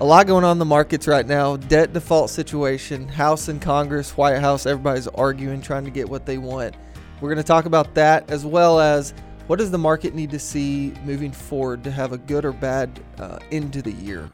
A lot going on in the markets right now. Debt default situation, House and Congress, White House, everybody's arguing, trying to get what they want. We're going to talk about that as well as what does the market need to see moving forward to have a good or bad uh, into the year.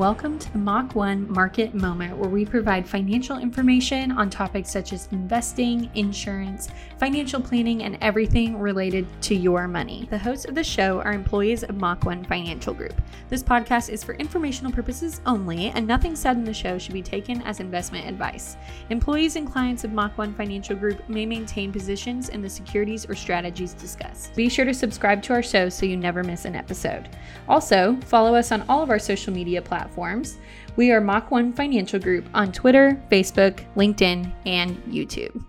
Welcome to the Mach 1 Market Moment, where we provide financial information on topics such as investing, insurance, financial planning, and everything related to your money. The hosts of the show are employees of Mach 1 Financial Group. This podcast is for informational purposes only, and nothing said in the show should be taken as investment advice. Employees and clients of Mach 1 Financial Group may maintain positions in the securities or strategies discussed. Be sure to subscribe to our show so you never miss an episode. Also, follow us on all of our social media platforms platforms. We are Mach 1 Financial Group on Twitter, Facebook, LinkedIn, and YouTube.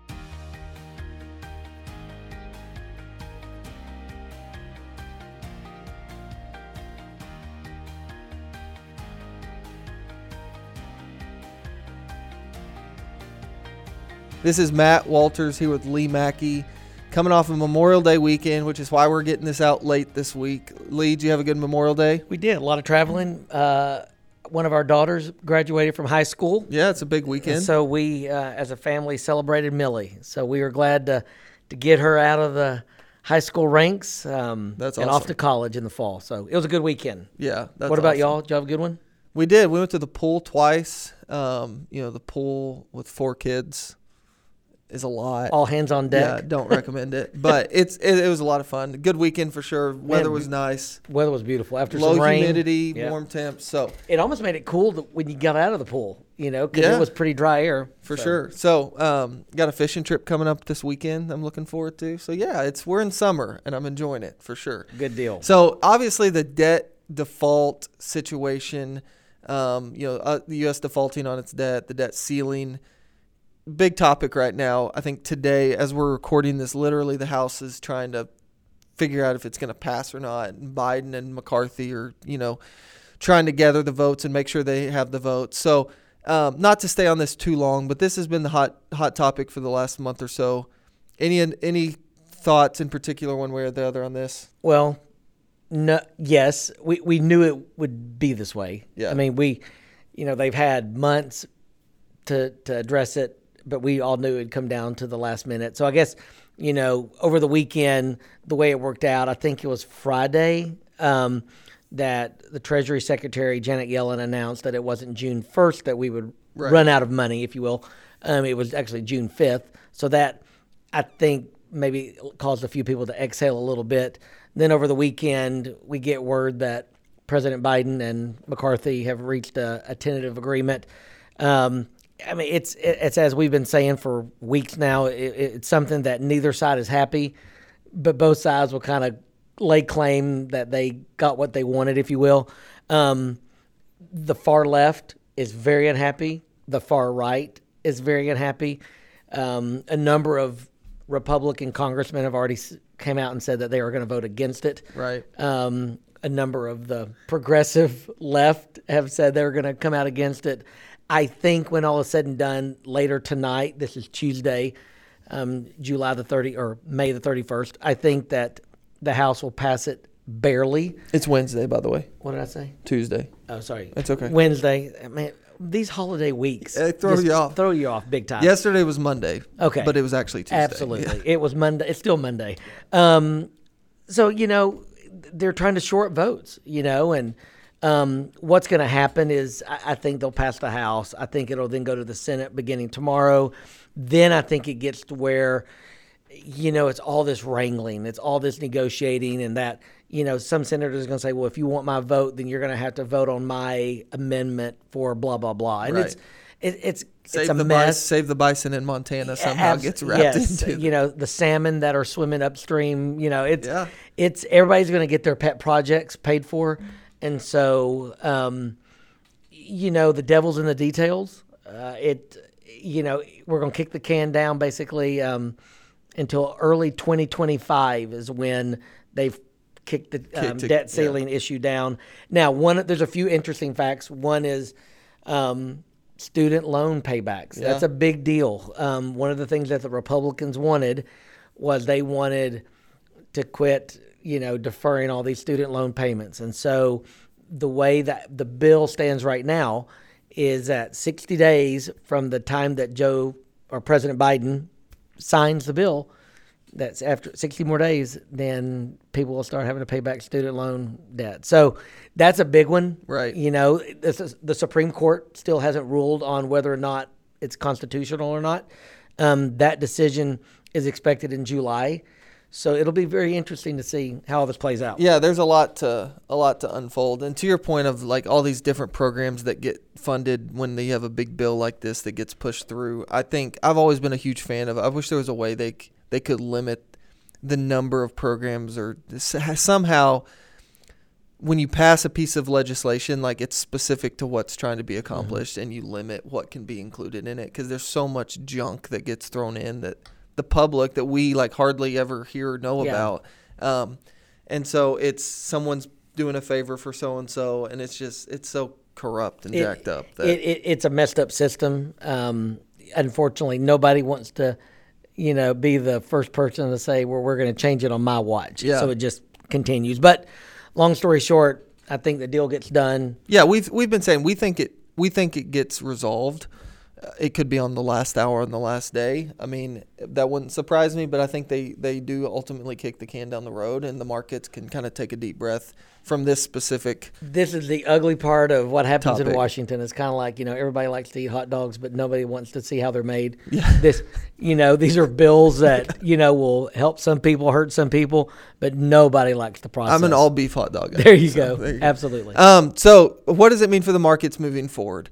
This is Matt Walters here with Lee Mackey, coming off of Memorial Day weekend, which is why we're getting this out late this week. Lee, did you have a good Memorial Day? We did a lot of traveling. Uh, one of our daughters graduated from high school. Yeah, it's a big weekend. And so we, uh, as a family, celebrated Millie. So we were glad to to get her out of the high school ranks. Um, that's and off to college in the fall. So it was a good weekend. Yeah. what about awesome. y'all? Did y'all have a good one? We did. We went to the pool twice. Um, you know, the pool with four kids is a lot. All hands on deck. Yeah, don't recommend it. But it's it, it, was a lot of fun. Good weekend for sure. Weather Man, was nice. Weather was beautiful after low some rain. humidity, yeah. warm temps. So it almost made it cool when you got out of the pool. You know, because yeah. it was pretty dry air. For so. sure. So um, got a fishing trip coming up this weekend. I'm looking forward to. So yeah, it's we're in summer and I'm enjoying it for sure. Good deal. So obviously the debt default situation. Um, you know, uh, the U.S. defaulting on its debt, the debt ceiling big topic right now. I think today, as we're recording this, literally the House is trying to figure out if it's going to pass or not. And Biden and McCarthy are, you know, trying to gather the votes and make sure they have the votes. So, um, not to stay on this too long, but this has been the hot hot topic for the last month or so. Any any thoughts in particular, one way or the other, on this? Well, no. Yes, we we knew it would be this way. Yeah. I mean, we, you know, they've had months to to address it but we all knew it'd come down to the last minute. So I guess, you know, over the weekend, the way it worked out, I think it was Friday um, that the Treasury Secretary Janet Yellen announced that it wasn't June 1st that we would right. run out of money, if you will. Um, it was actually June 5th. So that I think maybe caused a few people to exhale a little bit. Then over the weekend, we get word that President Biden and McCarthy have reached a, a tentative agreement. Um, I mean, it's it's as we've been saying for weeks now. It, it's something that neither side is happy, but both sides will kind of lay claim that they got what they wanted, if you will. Um, the far left is very unhappy. The far right is very unhappy. Um, a number of Republican congressmen have already came out and said that they are going to vote against it. Right. Um, a number of the progressive left have said they're going to come out against it. I think when all is said and done, later tonight, this is Tuesday, um, July the 30 or May the 31st, I think that the House will pass it barely. It's Wednesday, by the way. What did I say? Tuesday. Oh, sorry. It's okay. Wednesday. Man, these holiday weeks they throw you off. Throw you off big time. Yesterday was Monday. Okay. But it was actually Tuesday. Absolutely. Yeah. It was Monday. It's still Monday. Um, so, you know, they're trying to short votes, you know, and – um, what's going to happen is I, I, think they'll pass the House. I think it'll then go to the Senate beginning tomorrow. Then I think it gets to where, you know, it's all this wrangling, it's all this negotiating, and that, you know, some senators are going to say, well, if you want my vote, then you're going to have to vote on my amendment for blah, blah, blah. And right. it's, it, it's, Save it's the mess. Bison, save the bison in Montana somehow Abs- gets wrapped yes, into. You know the salmon that are swimming upstream. You know it's yeah. it's everybody's going to get their pet projects paid for. And so, um, you know, the devil's in the details. Uh, it, you know, we're going to kick the can down basically um, until early 2025 is when they've kicked the um, debt ceiling yeah. issue down. Now, one there's a few interesting facts. One is um, student loan paybacks. Yeah. That's a big deal. Um, one of the things that the Republicans wanted was they wanted to quit you know, deferring all these student loan payments. And so the way that the bill stands right now is that 60 days from the time that Joe or President Biden signs the bill, that's after 60 more days, then people will start having to pay back student loan debt. So that's a big one. Right. You know, this is, the Supreme Court still hasn't ruled on whether or not it's constitutional or not. Um, that decision is expected in July. So it'll be very interesting to see how all this plays out. Yeah, there's a lot to a lot to unfold. And to your point of like all these different programs that get funded when they have a big bill like this that gets pushed through, I think I've always been a huge fan of. I wish there was a way they they could limit the number of programs or somehow when you pass a piece of legislation like it's specific to what's trying to be accomplished mm-hmm. and you limit what can be included in it because there's so much junk that gets thrown in that the public that we like hardly ever hear or know yeah. about. Um, and so it's someone's doing a favor for so and so, and it's just it's so corrupt and it, jacked up. That it, it, it's a messed up system. Um, unfortunately, nobody wants to, you know, be the first person to say, "Well, we're going to change it on my watch." Yeah. So it just continues. But long story short, I think the deal gets done. Yeah, we've we've been saying we think it we think it gets resolved it could be on the last hour on the last day. I mean, that wouldn't surprise me, but I think they, they do ultimately kick the can down the road, and the markets can kind of take a deep breath from this specific. This is the ugly part of what happens topic. in Washington. It's kind of like you know everybody likes to eat hot dogs, but nobody wants to see how they're made. Yeah. This, you know, these are bills that you know will help some people, hurt some people, but nobody likes the process. I'm an all beef hot dog. Guy, there you so go. There you Absolutely. Um. So, what does it mean for the markets moving forward?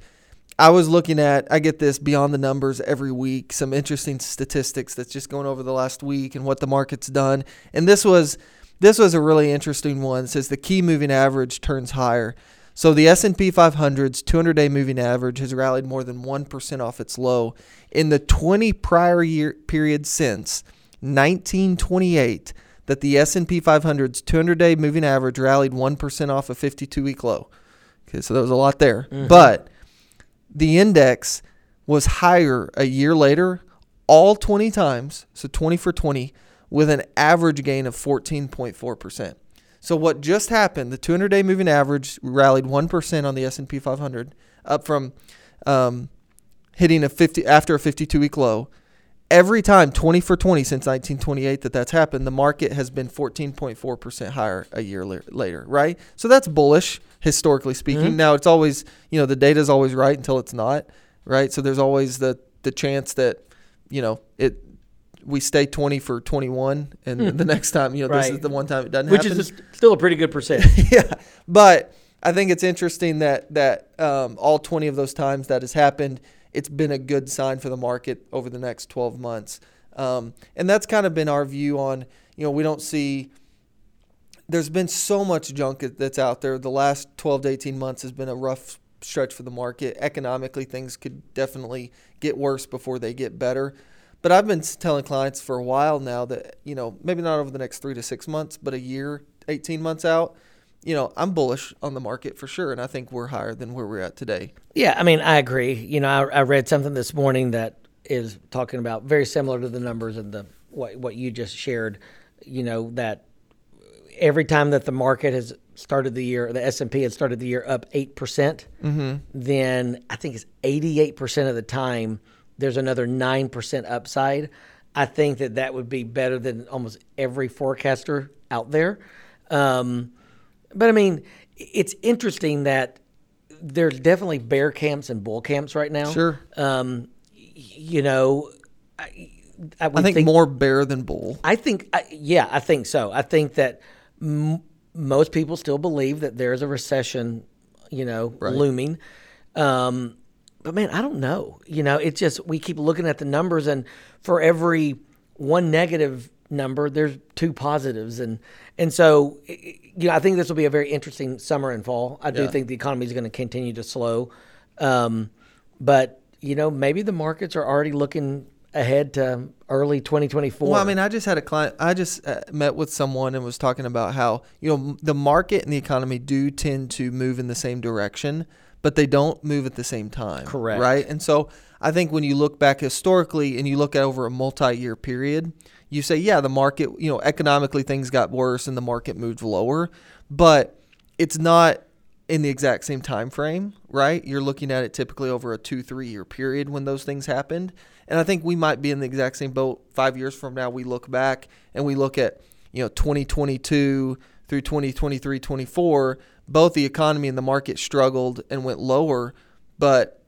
I was looking at, I get this beyond the numbers every week, some interesting statistics that's just going over the last week and what the market's done. And this was this was a really interesting one. It says the key moving average turns higher. So the S&P 500's 200-day moving average has rallied more than 1% off its low in the 20 prior year period since 1928 that the S&P 500's 200-day moving average rallied 1% off a 52-week low. Okay, so that was a lot there. Mm-hmm. But the index was higher a year later, all 20 times, so 20 for 20, with an average gain of 14.4%. So what just happened? The 200-day moving average rallied 1% on the S&P 500, up from um, hitting a 50 after a 52-week low. Every time, 20 for 20 since 1928 that that's happened, the market has been 14.4% higher a year later, right? So that's bullish historically speaking. Mm-hmm. Now it's always you know the data is always right until it's not right. So there's always the the chance that you know it we stay 20 for 21 and mm. the next time you know right. this is the one time it doesn't which happen. is still a pretty good percent yeah but i think it's interesting that that um, all 20 of those times that has happened it's been a good sign for the market over the next 12 months um, and that's kind of been our view on you know we don't see there's been so much junk that's out there. The last 12 to 18 months has been a rough stretch for the market. Economically, things could definitely get worse before they get better. But I've been telling clients for a while now that, you know, maybe not over the next three to six months, but a year, 18 months out, you know, I'm bullish on the market for sure. And I think we're higher than where we're at today. Yeah, I mean, I agree. You know, I, I read something this morning that is talking about very similar to the numbers and the what, what you just shared, you know, that every time that the market has started the year, the S and P has started the year up eight percent, mm-hmm. then I think it's eighty eight percent of the time there's another nine percent upside. I think that that would be better than almost every forecaster out there. Um, but I mean, it's interesting that there's definitely bear camps and bull camps right now. Sure. Um, you know, I, I, I think, think, more bear than bull. I think, I, yeah, I think so. I think that m- most people still believe that there's a recession, you know, right. looming. Um, but man, I don't know. You know, it's just we keep looking at the numbers, and for every one negative number, there's two positives, and and so you know, I think this will be a very interesting summer and fall. I do yeah. think the economy is going to continue to slow, um, but you know, maybe the markets are already looking ahead to early 2024. Well, I mean, I just had a client. I just uh, met with someone and was talking about how you know the market and the economy do tend to move in the same direction, but they don't move at the same time. Correct. Right. And so I think when you look back historically and you look at over a multi-year period, you say, yeah, the market, you know, economically things got worse and the market moved lower, but it's not in the exact same time frame, right? You're looking at it typically over a two, three year period when those things happened. And I think we might be in the exact same boat five years from now. We look back and we look at, you know, 2022 through 2023, 24, both the economy and the market struggled and went lower, but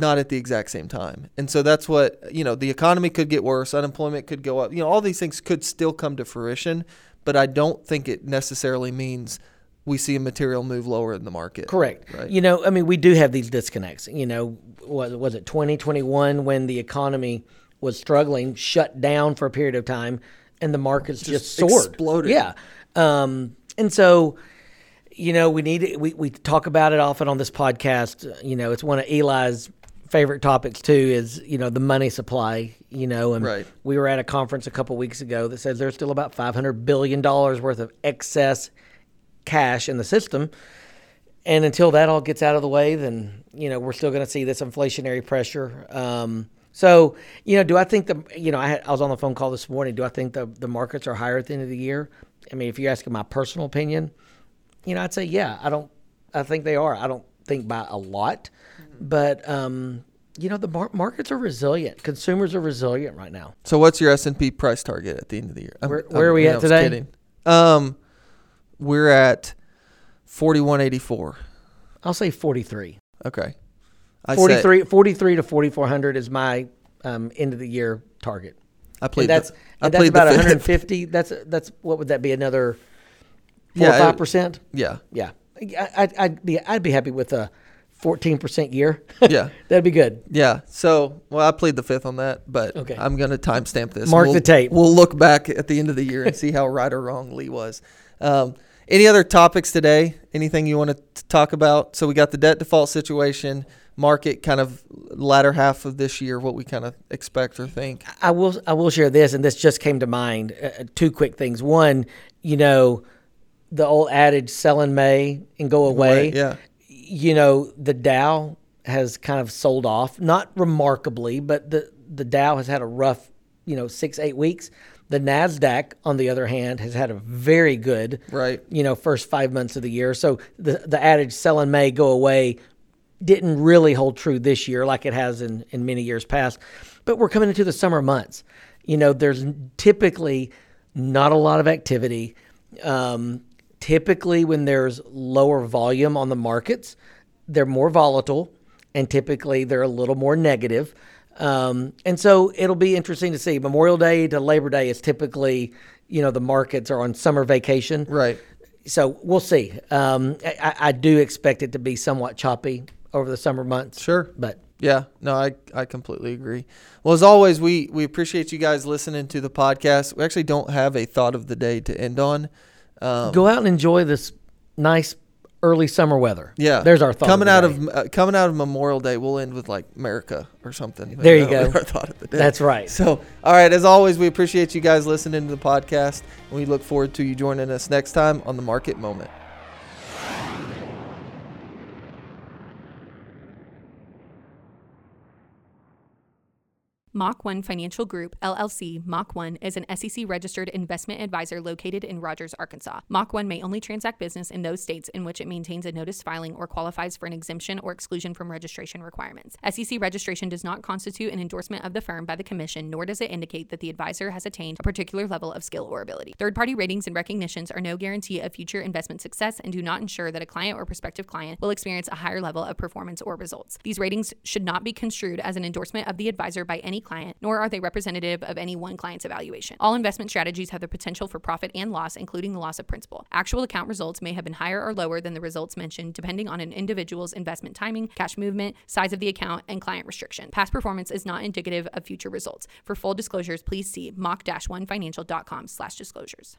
not at the exact same time. And so that's what, you know, the economy could get worse, unemployment could go up. You know, all these things could still come to fruition, but I don't think it necessarily means we see a material move lower in the market. Correct. Right. You know, I mean, we do have these disconnects. You know, was, was it 2021 when the economy was struggling, shut down for a period of time, and the markets just, Just soared, exploded. Yeah, um, and so. You know, we need we we talk about it often on this podcast. You know, it's one of Eli's favorite topics too. Is you know the money supply. You know, and Right. we were at a conference a couple weeks ago that says there's still about 500 billion dollars worth of excess cash in the system. And until that all gets out of the way, then you know we're still going to see this inflationary pressure. Um, so you know, do I think the you know I, had, I was on the phone call this morning. Do I think the the markets are higher at the end of the year? I mean, if you're asking my personal opinion, you know, I'd say yeah. I don't. I think they are. I don't think by a lot, but um, you know, the mar- markets are resilient. Consumers are resilient right now. So what's your S and P price target at the end of the year? I'm- Where- I'm- are we at know, today? kidding. Um, we're at forty one eighty four. I'll say 43. Okay, I say- 43, 43 to 4400 is my um, end of the year target. I played. that's the, I that's played about 150. That's that's what would that be? Another four Yeah, or five percent. Yeah, Yeah, I, I'd, I'd be I'd be happy with a 14 percent year. Yeah. that'd be good. yeah. So, well, I played the fifth on that, but Okay. I'm gonna timestamp this. Mark We'll- the tape. We'll look back at the end of the year and see how right or wrong Lee was. Um, any other topics today? Anything you want to talk about? So we got the debt default situation, market kind of latter half of this year, what we kind of expect or think. I will I will share this, and this just came to mind. Uh, uh, two quick things. One, you know, the old adage "sell in May and go away." Right, yeah. You know, the Dow has kind of sold off, not remarkably, but the the Dow has had a rough, you know, six eight weeks. The Nasdaq, on the other hand, has had a very good, Right. you know, first five months of the year. So the the adage "sell in May, go away" didn't really hold true this year like it has in, in many years past. But we're coming into the summer months. You know, there's typically not a lot of activity. Um, typically, when there's lower volume on the markets, they're more volatile and typically they're a little more negative. Um, and so it'll be interesting to see. Memorial Day to Labor Day is typically, you know, the markets are on summer vacation Right. so we'll see. Um, I, I do expect it to be somewhat choppy over the summer months. Sure. but Yeah, no, I, I completely agree. Well, as always, we, we appreciate you guys listening to the podcast. We actually don't have a thought of the day to end on. Um, go out and enjoy this nice early summer weather. yeah, there's our thought. coming of out of uh, coming out of Memorial Day. We'll end with like America or something. Maybe There you go. Our thought of the day. That's right. So, all right, as always, we appreciate you guys listening to the podcast, and we look forward to you joining us next time on the Market Moment. Mach 1 Financial Group, LLC, Mach 1 is an SEC registered investment advisor located in Rogers, Arkansas. Mach 1 may only transact business in those states in which it maintains a notice filing or qualifies for an exemption or exclusion from registration requirements. SEC registration does not constitute an endorsement of the firm by the Commission, nor does it indicate that the advisor has attained a particular level of skill or ability. Third party ratings and recognitions are no guarantee of future investment success and do not ensure that a client or prospective client will experience a higher level of performance or results. These ratings should not be construed as an endorsement of the advisor by any client, nor are they representative of any one client's evaluation. All investment strategies have the potential for profit and loss, including the loss of principal. Actual account results may have been higher or lower than the results mentioned, depending on an individual's investment timing, cash movement, size of the account, and client restriction. Past performance is not indicative of future results. For full disclosures, please see mach-1financial.com slash disclosures.